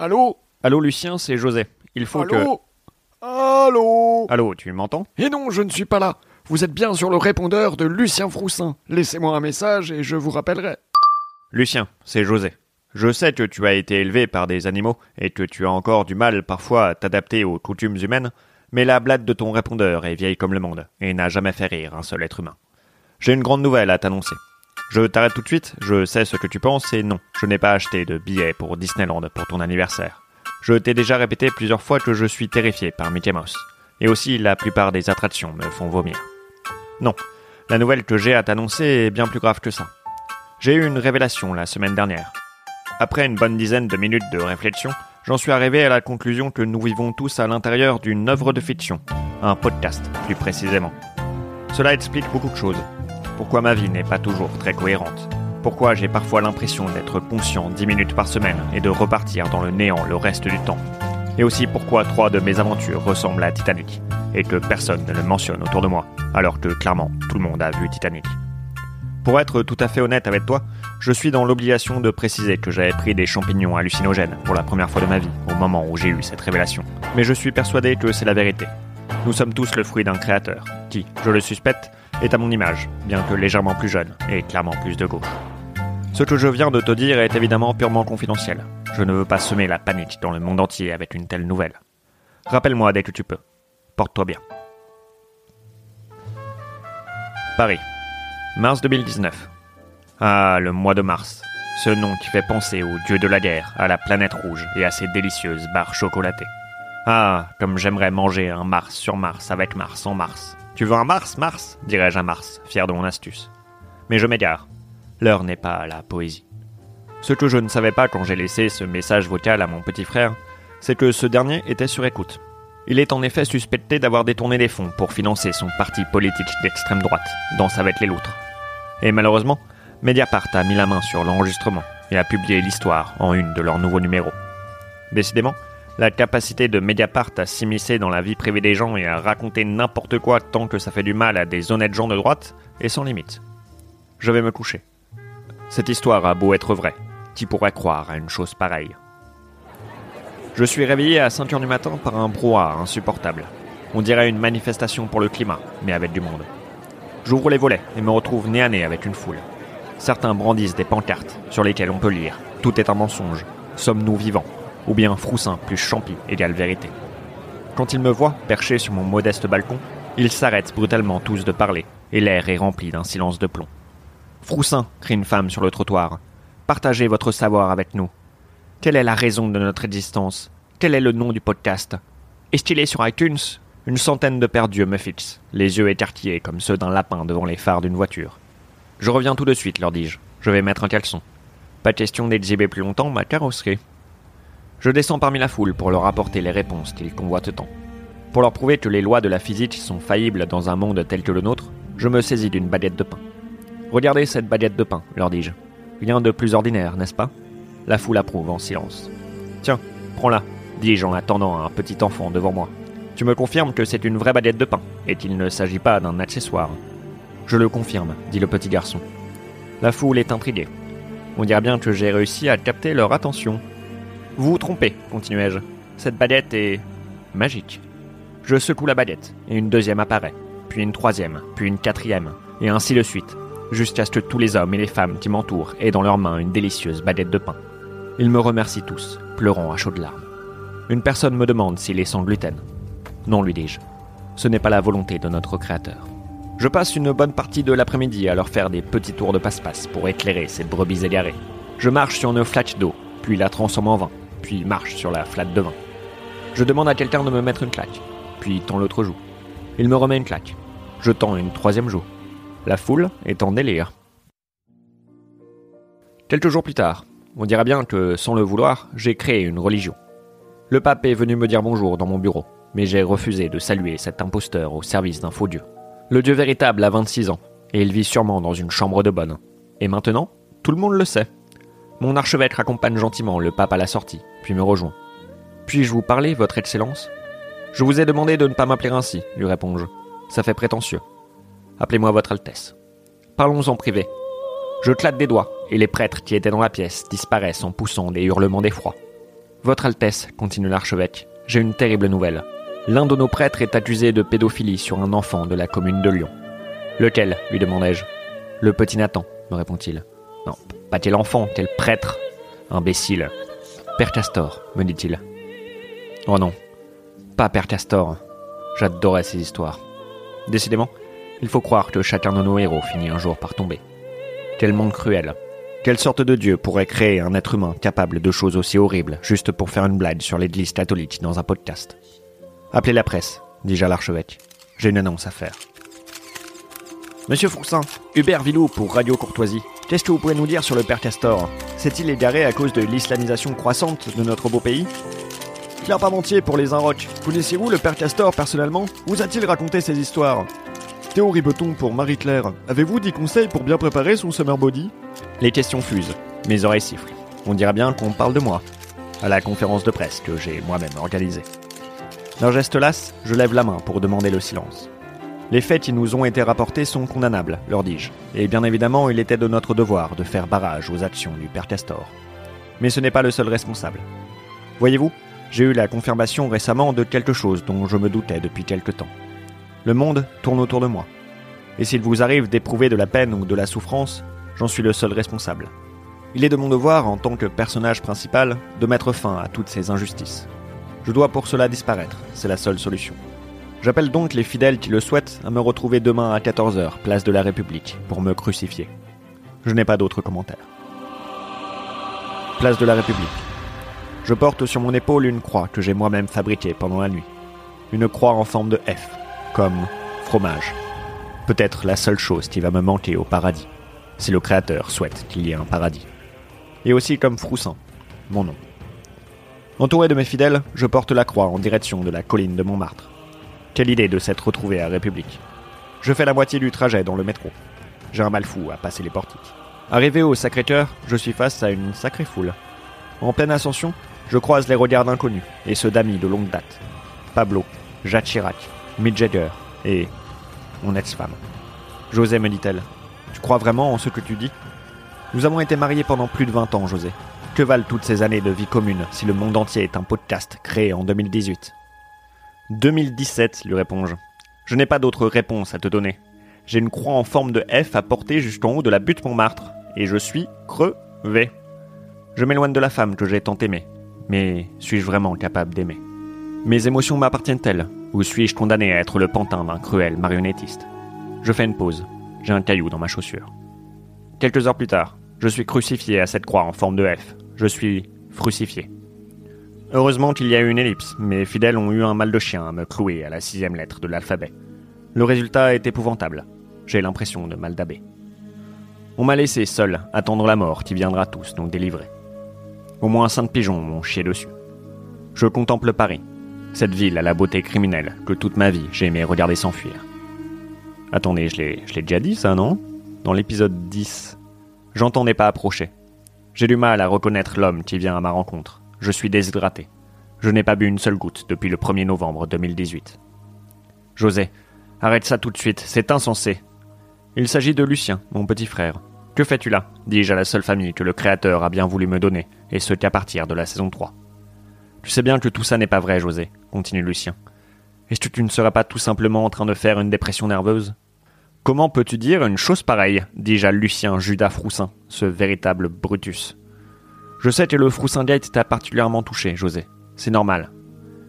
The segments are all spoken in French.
Allô Allô Lucien, c'est José. Il faut que... Allô Allô Allô, tu m'entends? Et non, je ne suis pas là. Vous êtes bien sur le répondeur de Lucien Froussin. Laissez-moi un message et je vous rappellerai. Lucien, c'est José. Je sais que tu as été élevé par des animaux et que tu as encore du mal parfois à t'adapter aux coutumes humaines, mais la blague de ton répondeur est vieille comme le monde et n'a jamais fait rire un seul être humain. J'ai une grande nouvelle à t'annoncer. Je t'arrête tout de suite, je sais ce que tu penses et non, je n'ai pas acheté de billets pour Disneyland pour ton anniversaire. Je t'ai déjà répété plusieurs fois que je suis terrifié par Mickey Mouse. Et aussi, la plupart des attractions me font vomir. Non, la nouvelle que j'ai à t'annoncer est bien plus grave que ça. J'ai eu une révélation la semaine dernière. Après une bonne dizaine de minutes de réflexion, j'en suis arrivé à la conclusion que nous vivons tous à l'intérieur d'une œuvre de fiction, un podcast plus précisément. Cela explique beaucoup de choses. Pourquoi ma vie n'est pas toujours très cohérente. Pourquoi j'ai parfois l'impression d'être conscient 10 minutes par semaine et de repartir dans le néant le reste du temps. Et aussi pourquoi trois de mes aventures ressemblent à Titanic et que personne ne le mentionne autour de moi, alors que clairement tout le monde a vu Titanic. Pour être tout à fait honnête avec toi, je suis dans l'obligation de préciser que j'avais pris des champignons hallucinogènes pour la première fois de ma vie, au moment où j'ai eu cette révélation. Mais je suis persuadé que c'est la vérité. Nous sommes tous le fruit d'un créateur, qui, je le suspecte, est à mon image, bien que légèrement plus jeune et clairement plus de gauche. Ce que je viens de te dire est évidemment purement confidentiel. Je ne veux pas semer la panique dans le monde entier avec une telle nouvelle. Rappelle-moi dès que tu peux. Porte-toi bien. Paris. Mars 2019. Ah, le mois de mars. Ce nom qui fait penser au dieu de la guerre, à la planète rouge et à ses délicieuses barres chocolatées. Ah, comme j'aimerais manger un Mars sur Mars avec Mars en Mars. Tu veux un Mars, Mars dirais-je à Mars, fier de mon astuce. Mais je m'égare. L'heure n'est pas à la poésie. Ce que je ne savais pas quand j'ai laissé ce message vocal à mon petit frère, c'est que ce dernier était sur écoute. Il est en effet suspecté d'avoir détourné des fonds pour financer son parti politique d'extrême droite, Danse avec les loutres. Et malheureusement, Mediapart a mis la main sur l'enregistrement et a publié l'histoire en une de leurs nouveaux numéros. Décidément, la capacité de Mediapart à s'immiscer dans la vie privée des gens et à raconter n'importe quoi tant que ça fait du mal à des honnêtes gens de droite est sans limite. Je vais me coucher. Cette histoire a beau être vraie, qui pourrait croire à une chose pareille Je suis réveillé à 5 heures du matin par un brouhaha insupportable. On dirait une manifestation pour le climat, mais avec du monde. J'ouvre les volets et me retrouve nez à nez avec une foule. Certains brandissent des pancartes sur lesquelles on peut lire Tout est un mensonge, sommes-nous vivants? Ou bien Froussin plus Champi égale vérité. Quand ils me voient, perché sur mon modeste balcon, ils s'arrêtent brutalement tous de parler, et l'air est rempli d'un silence de plomb. Froussin, crie une femme sur le trottoir, partagez votre savoir avec nous. Quelle est la raison de notre existence? Quel est le nom du podcast? Est-il est sur iTunes? Une centaine de perdus me fixent, les yeux écarquillés comme ceux d'un lapin devant les phares d'une voiture. Je reviens tout de suite, leur dis-je. Je vais mettre un caleçon. Pas question d'exhiber plus longtemps ma carrosserie. Je descends parmi la foule pour leur apporter les réponses qu'ils convoitent tant. Pour leur prouver que les lois de la physique sont faillibles dans un monde tel que le nôtre, je me saisis d'une baguette de pain. Regardez cette baguette de pain, leur dis-je. Rien de plus ordinaire, n'est-ce pas? La foule approuve en silence. Tiens, prends-la, dis-je en attendant un petit enfant devant moi. Tu me confirmes que c'est une vraie baguette de pain et qu'il ne s'agit pas d'un accessoire. Je le confirme, dit le petit garçon. La foule est intriguée. On dirait bien que j'ai réussi à capter leur attention. Vous vous trompez, continuai-je. Cette baguette est magique. Je secoue la baguette, et une deuxième apparaît, puis une troisième, puis une quatrième, et ainsi de suite, jusqu'à ce que tous les hommes et les femmes qui m'entourent aient dans leurs mains une délicieuse baguette de pain. Ils me remercient tous, pleurant à chaudes larmes. Une personne me demande s'il est sans gluten. Non, lui dis-je. Ce n'est pas la volonté de notre Créateur. Je passe une bonne partie de l'après-midi à leur faire des petits tours de passe-passe pour éclairer ces brebis égarées. Je marche sur une flaque d'eau, puis la transforme en vin, puis marche sur la flatte de vin. Je demande à quelqu'un de me mettre une claque, puis tend l'autre joue. Il me remet une claque. Je tends une troisième joue. La foule est en délire. Quelques jours plus tard, on dirait bien que, sans le vouloir, j'ai créé une religion. Le pape est venu me dire bonjour dans mon bureau, mais j'ai refusé de saluer cet imposteur au service d'un faux dieu. Le dieu véritable a 26 ans, et il vit sûrement dans une chambre de bonne. Et maintenant, tout le monde le sait. Mon archevêque accompagne gentiment le pape à la sortie, puis me rejoint. Puis-je vous parler, Votre Excellence? Je vous ai demandé de ne pas m'appeler ainsi, lui réponds-je. Ça fait prétentieux. Appelez-moi Votre Altesse. Parlons en privé. Je claque des doigts, et les prêtres qui étaient dans la pièce disparaissent en poussant des hurlements d'effroi. Votre Altesse, continue l'archevêque, j'ai une terrible nouvelle. L'un de nos prêtres est accusé de pédophilie sur un enfant de la commune de Lyon. Lequel? lui demandai-je. Le petit Nathan, me répond-il. Pas tel enfant, tel prêtre. Imbécile. Père Castor, me dit-il. Oh non, pas Père Castor. J'adorais ces histoires. Décidément, il faut croire que chacun de nos héros finit un jour par tomber. Quel monde cruel. Quelle sorte de Dieu pourrait créer un être humain capable de choses aussi horribles juste pour faire une blague sur l'église catholique dans un podcast? Appelez la presse, dis-je à l'archevêque. J'ai une annonce à faire. Monsieur Fourcin, Hubert Villou pour Radio Courtoisie. Qu'est-ce que vous pouvez nous dire sur le Père Castor? S'est-il égaré à cause de l'islamisation croissante de notre beau pays? Claire Parmentier pour les Inrocks. Connaissez-vous le Père Castor personnellement? Vous a-t-il raconté ces histoires? Théo Ribeton pour Marie-Claire. Avez-vous des conseils pour bien préparer son summer body? Les questions fusent, mes oreilles sifflent. On dirait bien qu'on parle de moi, à la conférence de presse que j'ai moi-même organisée. D'un geste las, je lève la main pour demander le silence. Les faits qui nous ont été rapportés sont condamnables, leur dis-je, et bien évidemment il était de notre devoir de faire barrage aux actions du père Castor. Mais ce n'est pas le seul responsable. Voyez-vous, j'ai eu la confirmation récemment de quelque chose dont je me doutais depuis quelque temps. Le monde tourne autour de moi. Et s'il vous arrive d'éprouver de la peine ou de la souffrance, j'en suis le seul responsable. Il est de mon devoir, en tant que personnage principal, de mettre fin à toutes ces injustices. Je dois pour cela disparaître, c'est la seule solution. J'appelle donc les fidèles qui le souhaitent à me retrouver demain à 14h, place de la République, pour me crucifier. Je n'ai pas d'autres commentaires. Place de la République. Je porte sur mon épaule une croix que j'ai moi-même fabriquée pendant la nuit. Une croix en forme de F, comme fromage. Peut-être la seule chose qui va me manquer au paradis, si le Créateur souhaite qu'il y ait un paradis. Et aussi comme Froussin, mon nom. Entouré de mes fidèles, je porte la croix en direction de la colline de Montmartre. Quelle idée de s'être retrouvé à République. Je fais la moitié du trajet dans le métro. J'ai un mal fou à passer les portiques. Arrivé au Sacré-Cœur, je suis face à une sacrée foule. En pleine ascension, je croise les regards d'inconnus et ceux d'amis de longue date. Pablo, Jacques Chirac, Mick Jagger et mon ex-femme. José, me dit-elle, tu crois vraiment en ce que tu dis? Nous avons été mariés pendant plus de 20 ans, José. Que valent toutes ces années de vie commune si le monde entier est un podcast créé en 2018 2017, lui réponds-je. Je n'ai pas d'autre réponse à te donner. J'ai une croix en forme de F à porter jusqu'en haut de la butte Montmartre, et je suis crevé. Je m'éloigne de la femme que j'ai tant aimée, mais suis-je vraiment capable d'aimer? Mes émotions m'appartiennent-elles? Ou suis-je condamné à être le pantin d'un cruel marionnettiste? Je fais une pause. J'ai un caillou dans ma chaussure. Quelques heures plus tard, je suis crucifié à cette croix en forme de F. Je suis crucifié. Heureusement qu'il y a eu une ellipse. Mes fidèles ont eu un mal de chien à me clouer à la sixième lettre de l'alphabet. Le résultat est épouvantable. J'ai l'impression de mal d'abbé. On m'a laissé seul attendre la mort qui viendra tous nous délivrer. Au moins cinq pigeons m'ont chié dessus. Je contemple Paris, cette ville à la beauté criminelle que toute ma vie j'ai aimé regarder s'enfuir. Attendez, je l'ai, je l'ai déjà dit ça, non? Dans l'épisode 10. J'entendais pas approcher. J'ai du mal à reconnaître l'homme qui vient à ma rencontre. Je suis déshydraté. Je n'ai pas bu une seule goutte depuis le 1er novembre 2018. José, arrête ça tout de suite, c'est insensé. Il s'agit de Lucien, mon petit frère. Que fais-tu là? dis-je à la seule famille que le Créateur a bien voulu me donner, et ce qu'à partir de la saison 3. Tu sais bien que tout ça n'est pas vrai, José, continue Lucien. Est-ce que tu ne seras pas tout simplement en train de faire une dépression nerveuse? Comment peux-tu dire une chose pareille? dis-je à Lucien Judas Froussin, ce véritable Brutus. Je sais que le Froussingate t'a particulièrement touché, José. C'est normal.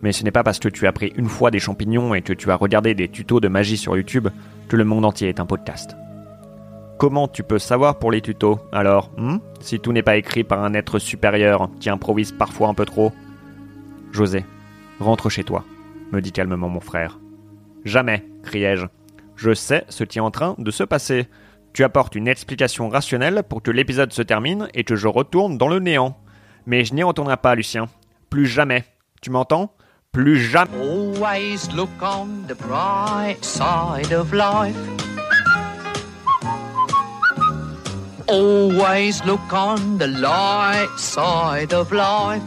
Mais ce n'est pas parce que tu as pris une fois des champignons et que tu as regardé des tutos de magie sur YouTube que le monde entier est un podcast. Comment tu peux savoir pour les tutos, alors, hmm, si tout n'est pas écrit par un être supérieur qui improvise parfois un peu trop? José, rentre chez toi, me dit calmement mon frère. Jamais, criai-je. Je sais ce qui est en train de se passer. Tu apportes une explication rationnelle pour que l'épisode se termine et que je retourne dans le néant. Mais je n'y retournerai pas, Lucien. Plus jamais. Tu m'entends? Plus jamais. Always look on the bright side of life. Always look on the light side of life.